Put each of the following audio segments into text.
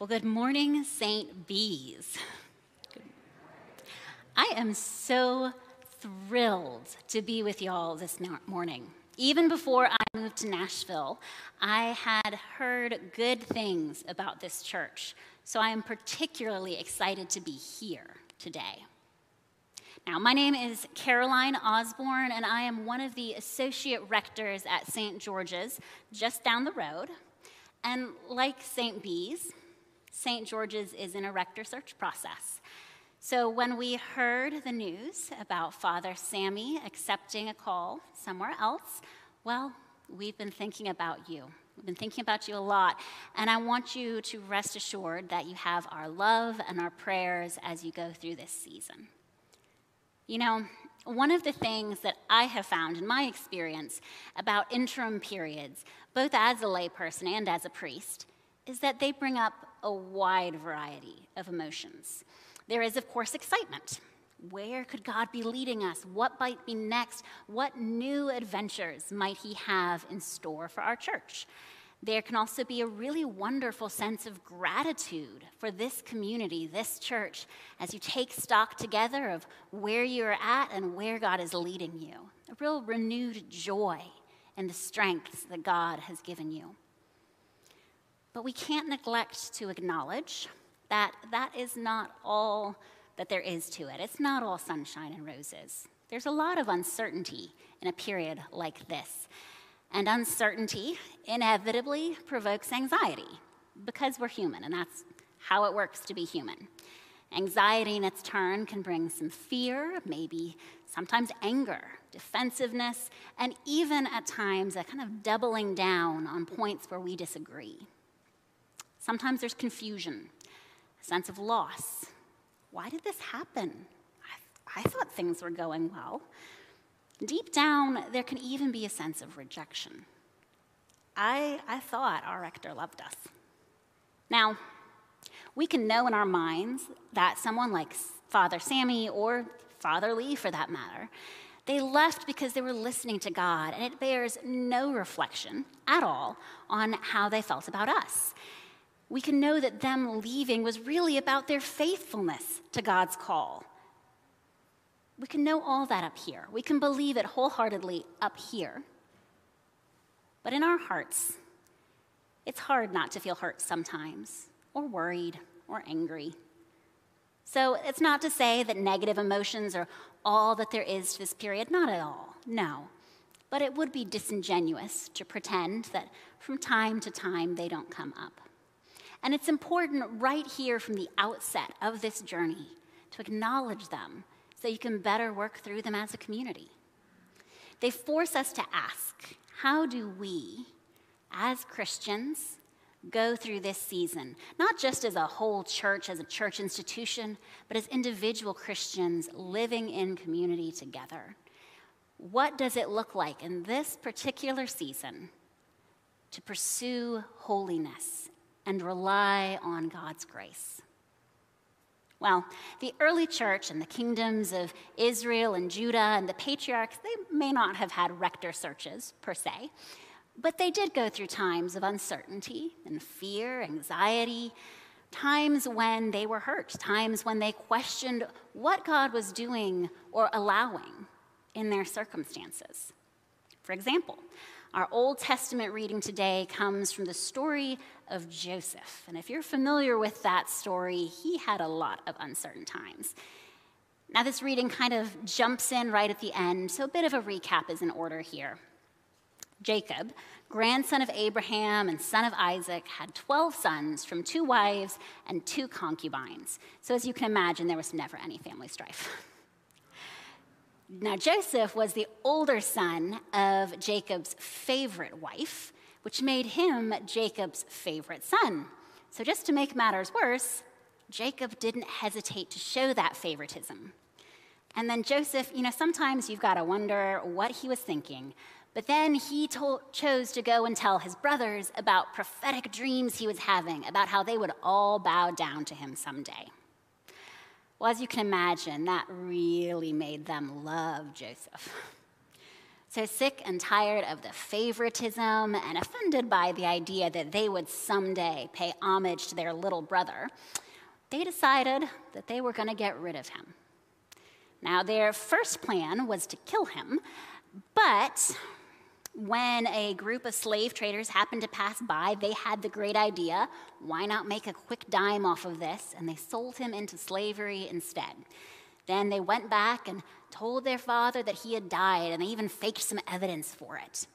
Well, good morning, St. B's. I am so thrilled to be with y'all this morning. Even before I moved to Nashville, I had heard good things about this church, so I am particularly excited to be here today. Now, my name is Caroline Osborne, and I am one of the associate rectors at St. George's, just down the road. And like St. B's, St. George's is in a rector search process. So when we heard the news about Father Sammy accepting a call somewhere else, well, we've been thinking about you. We've been thinking about you a lot, and I want you to rest assured that you have our love and our prayers as you go through this season. You know, one of the things that I have found in my experience about interim periods, both as a layperson and as a priest, is that they bring up a wide variety of emotions. There is, of course, excitement. Where could God be leading us? What might be next? What new adventures might He have in store for our church? There can also be a really wonderful sense of gratitude for this community, this church, as you take stock together of where you're at and where God is leading you. A real renewed joy in the strengths that God has given you. But we can't neglect to acknowledge that that is not all that there is to it. It's not all sunshine and roses. There's a lot of uncertainty in a period like this. And uncertainty inevitably provokes anxiety because we're human, and that's how it works to be human. Anxiety, in its turn, can bring some fear, maybe sometimes anger, defensiveness, and even at times a kind of doubling down on points where we disagree. Sometimes there's confusion, a sense of loss. Why did this happen? I, I thought things were going well. Deep down, there can even be a sense of rejection. I, I thought our rector loved us. Now, we can know in our minds that someone like Father Sammy or Father Lee, for that matter, they left because they were listening to God, and it bears no reflection at all on how they felt about us we can know that them leaving was really about their faithfulness to God's call. We can know all that up here. We can believe it wholeheartedly up here. But in our hearts, it's hard not to feel hurt sometimes, or worried, or angry. So it's not to say that negative emotions are all that there is to this period, not at all, no. But it would be disingenuous to pretend that from time to time they don't come up. And it's important right here from the outset of this journey to acknowledge them so you can better work through them as a community. They force us to ask how do we, as Christians, go through this season, not just as a whole church, as a church institution, but as individual Christians living in community together? What does it look like in this particular season to pursue holiness and rely on God's grace. Well, the early church and the kingdoms of Israel and Judah and the patriarchs, they may not have had rector searches per se, but they did go through times of uncertainty and fear, anxiety, times when they were hurt, times when they questioned what God was doing or allowing in their circumstances. For example, our Old Testament reading today comes from the story of Joseph. And if you're familiar with that story, he had a lot of uncertain times. Now, this reading kind of jumps in right at the end, so a bit of a recap is in order here. Jacob, grandson of Abraham and son of Isaac, had 12 sons from two wives and two concubines. So, as you can imagine, there was never any family strife. Now, Joseph was the older son of Jacob's favorite wife, which made him Jacob's favorite son. So, just to make matters worse, Jacob didn't hesitate to show that favoritism. And then Joseph, you know, sometimes you've got to wonder what he was thinking. But then he told, chose to go and tell his brothers about prophetic dreams he was having, about how they would all bow down to him someday. Well, as you can imagine, that really made them love Joseph. So, sick and tired of the favoritism and offended by the idea that they would someday pay homage to their little brother, they decided that they were going to get rid of him. Now, their first plan was to kill him, but when a group of slave traders happened to pass by, they had the great idea why not make a quick dime off of this? And they sold him into slavery instead. Then they went back and told their father that he had died, and they even faked some evidence for it.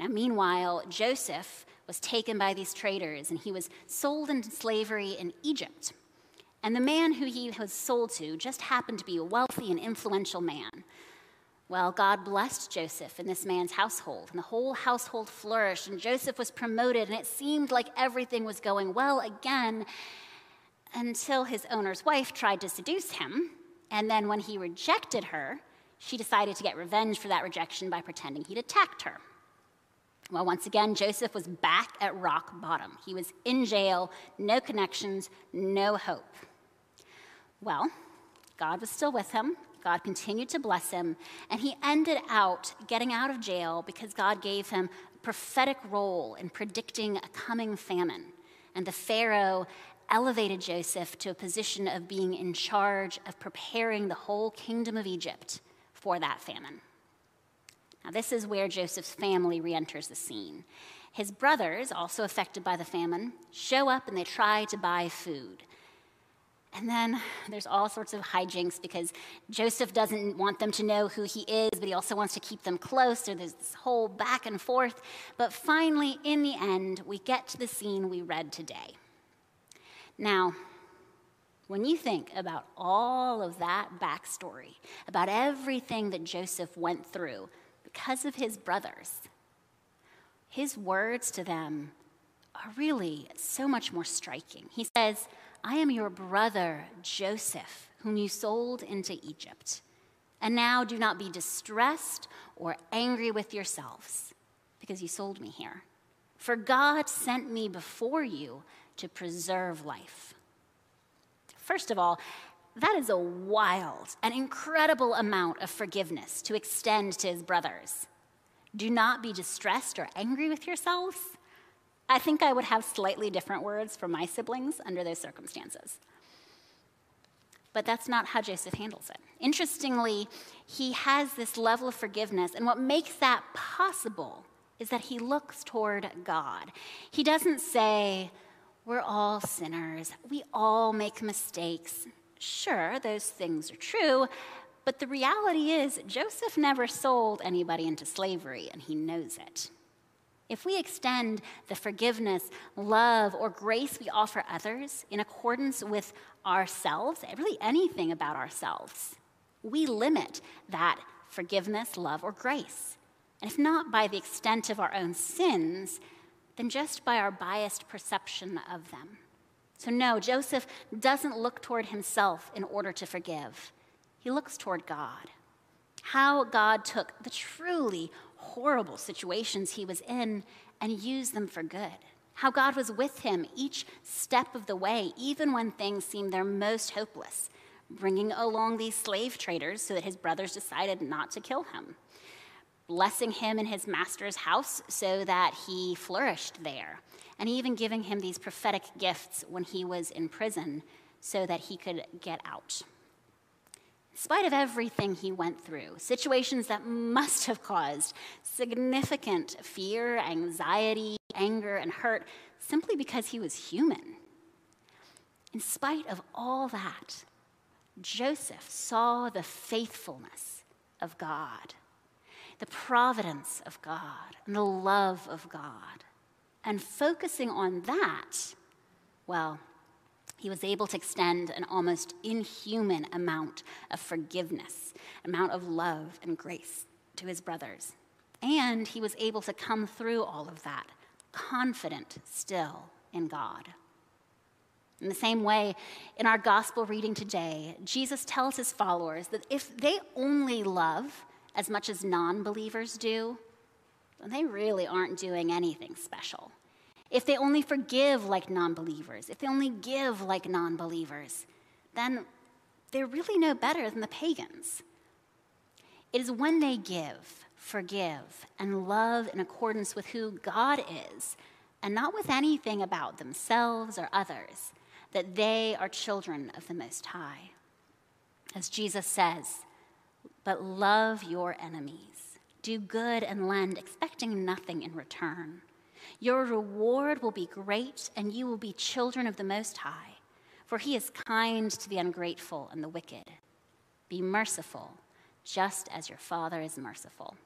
Now, meanwhile, Joseph was taken by these traders, and he was sold into slavery in Egypt. And the man who he was sold to just happened to be a wealthy and influential man. Well, God blessed Joseph in this man's household, and the whole household flourished, and Joseph was promoted, and it seemed like everything was going well again until his owner's wife tried to seduce him and then when he rejected her, she decided to get revenge for that rejection by pretending he'd attacked her. Well, once again, Joseph was back at rock bottom. He was in jail, no connections, no hope. Well, God was still with him. God continued to bless him, and he ended out getting out of jail because God gave him a prophetic role in predicting a coming famine. And the Pharaoh elevated Joseph to a position of being in charge of preparing the whole kingdom of Egypt for that famine. Now, this is where Joseph's family re enters the scene. His brothers, also affected by the famine, show up and they try to buy food. And then there's all sorts of hijinks because Joseph doesn't want them to know who he is, but he also wants to keep them close. So there's this whole back and forth. But finally, in the end, we get to the scene we read today. Now, when you think about all of that backstory, about everything that Joseph went through because of his brothers, his words to them are really so much more striking. He says, I am your brother Joseph, whom you sold into Egypt. And now do not be distressed or angry with yourselves because you sold me here. For God sent me before you to preserve life. First of all, that is a wild and incredible amount of forgiveness to extend to his brothers. Do not be distressed or angry with yourselves. I think I would have slightly different words for my siblings under those circumstances. But that's not how Joseph handles it. Interestingly, he has this level of forgiveness, and what makes that possible is that he looks toward God. He doesn't say, we're all sinners. We all make mistakes. Sure, those things are true, but the reality is Joseph never sold anybody into slavery, and he knows it. If we extend the forgiveness, love, or grace we offer others in accordance with ourselves, really anything about ourselves, we limit that forgiveness, love, or grace. And if not by the extent of our own sins, then just by our biased perception of them. So, no, Joseph doesn't look toward himself in order to forgive, he looks toward God. How God took the truly horrible situations he was in and used them for good. How God was with him each step of the way, even when things seemed their most hopeless, bringing along these slave traders so that his brothers decided not to kill him blessing him in his master's house so that he flourished there, and even giving him these prophetic gifts when he was in prison so that he could get out. In spite of everything he went through, situations that must have caused significant fear, anxiety, anger, and hurt simply because he was human. In spite of all that, Joseph saw the faithfulness of God the providence of God and the love of God. And focusing on that, well, he was able to extend an almost inhuman amount of forgiveness, amount of love and grace to his brothers. And he was able to come through all of that, confident still in God. In the same way, in our gospel reading today, Jesus tells his followers that if they only love as much as non believers do, they really aren't doing anything special. If they only forgive like non believers, if they only give like non believers, then they're really no better than the pagans. It is when they give forgive, and love in accordance with who God is, and not with anything about themselves or others, that they are children of the Most High. As Jesus says, but love your enemies, do good and lend, expecting nothing in return. Your reward will be great, and you will be children of the Most High, for he is kind to the ungrateful and the wicked. Be merciful, just as your Father is merciful.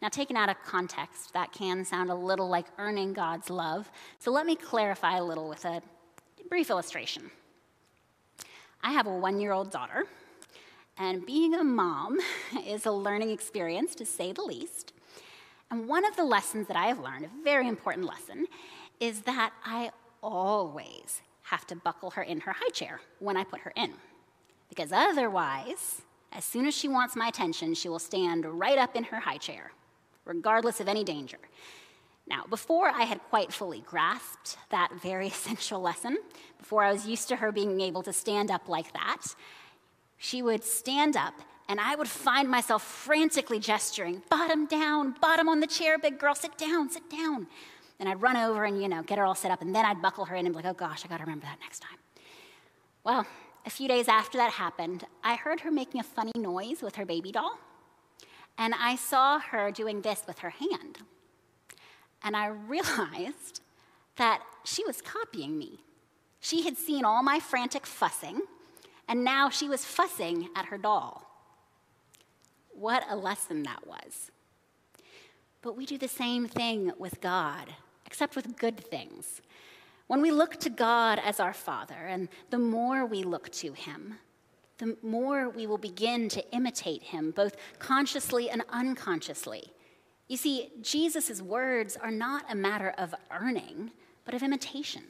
Now, taken out of context, that can sound a little like earning God's love. So let me clarify a little with a brief illustration. I have a one year old daughter, and being a mom is a learning experience, to say the least. And one of the lessons that I have learned, a very important lesson, is that I always have to buckle her in her high chair when I put her in. Because otherwise, as soon as she wants my attention, she will stand right up in her high chair regardless of any danger. Now, before I had quite fully grasped that very essential lesson, before I was used to her being able to stand up like that, she would stand up and I would find myself frantically gesturing, bottom down, bottom on the chair, big girl, sit down, sit down. And I'd run over and, you know, get her all set up, and then I'd buckle her in and be like, oh gosh, I gotta remember that next time. Well, a few days after that happened, I heard her making a funny noise with her baby doll and I saw her doing this with her hand. And I realized that she was copying me. She had seen all my frantic fussing, and now she was fussing at her doll. What a lesson that was. But we do the same thing with God, except with good things. When we look to God as our Father, and the more we look to Him, the more we will begin to imitate him, both consciously and unconsciously. You see, Jesus' words are not a matter of earning, but of imitation.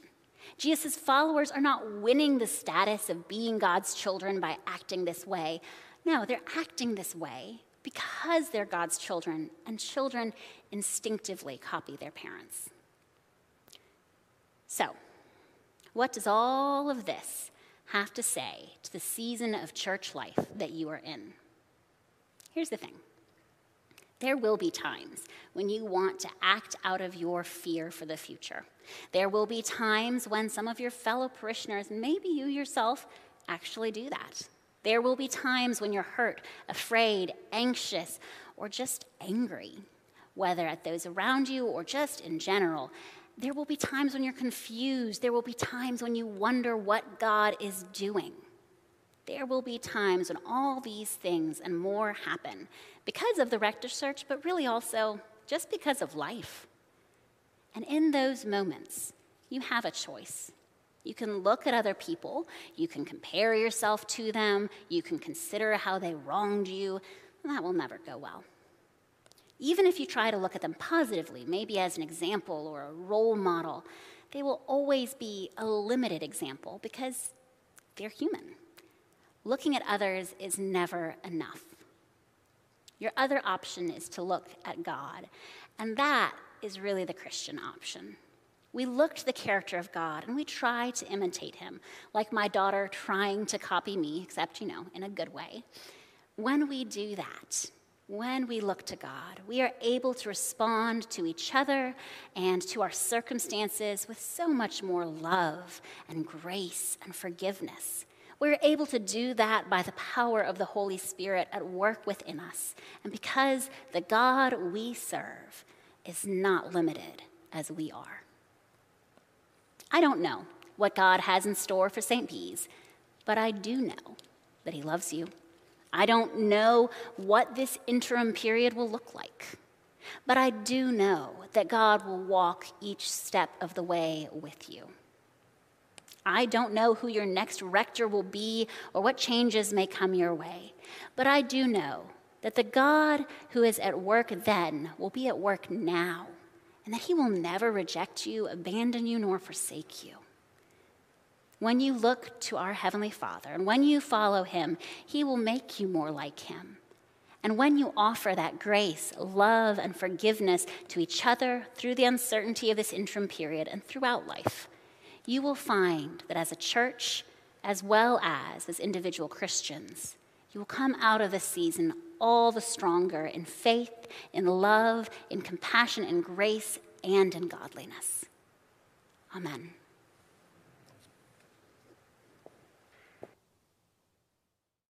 Jesus' followers are not winning the status of being God's children by acting this way. No, they're acting this way because they're God's children, and children instinctively copy their parents. So, what does all of this have to say to the season of church life that you are in? Here's the thing there will be times when you want to act out of your fear for the future. There will be times when some of your fellow parishioners, maybe you yourself, actually do that. There will be times when you're hurt, afraid, anxious, or just angry, whether at those around you or just in general. There will be times when you're confused. There will be times when you wonder what God is doing. There will be times when all these things and more happen because of the rector search, but really also just because of life. And in those moments, you have a choice. You can look at other people, you can compare yourself to them, you can consider how they wronged you. That will never go well even if you try to look at them positively, maybe as an example or a role model, they will always be a limited example because they're human. Looking at others is never enough. Your other option is to look at God, and that is really the Christian option. We look to the character of God and we try to imitate him, like my daughter trying to copy me, except, you know, in a good way. When we do that, when we look to God, we are able to respond to each other and to our circumstances with so much more love and grace and forgiveness. We're able to do that by the power of the Holy Spirit at work within us, and because the God we serve is not limited as we are. I don't know what God has in store for St. B's, but I do know that He loves you I don't know what this interim period will look like, but I do know that God will walk each step of the way with you. I don't know who your next rector will be or what changes may come your way, but I do know that the God who is at work then will be at work now, and that he will never reject you, abandon you, nor forsake you. When you look to our Heavenly Father and when you follow Him, He will make you more like Him. And when you offer that grace, love, and forgiveness to each other through the uncertainty of this interim period and throughout life, you will find that as a church, as well as as individual Christians, you will come out of this season all the stronger in faith, in love, in compassion, in grace, and in godliness. Amen.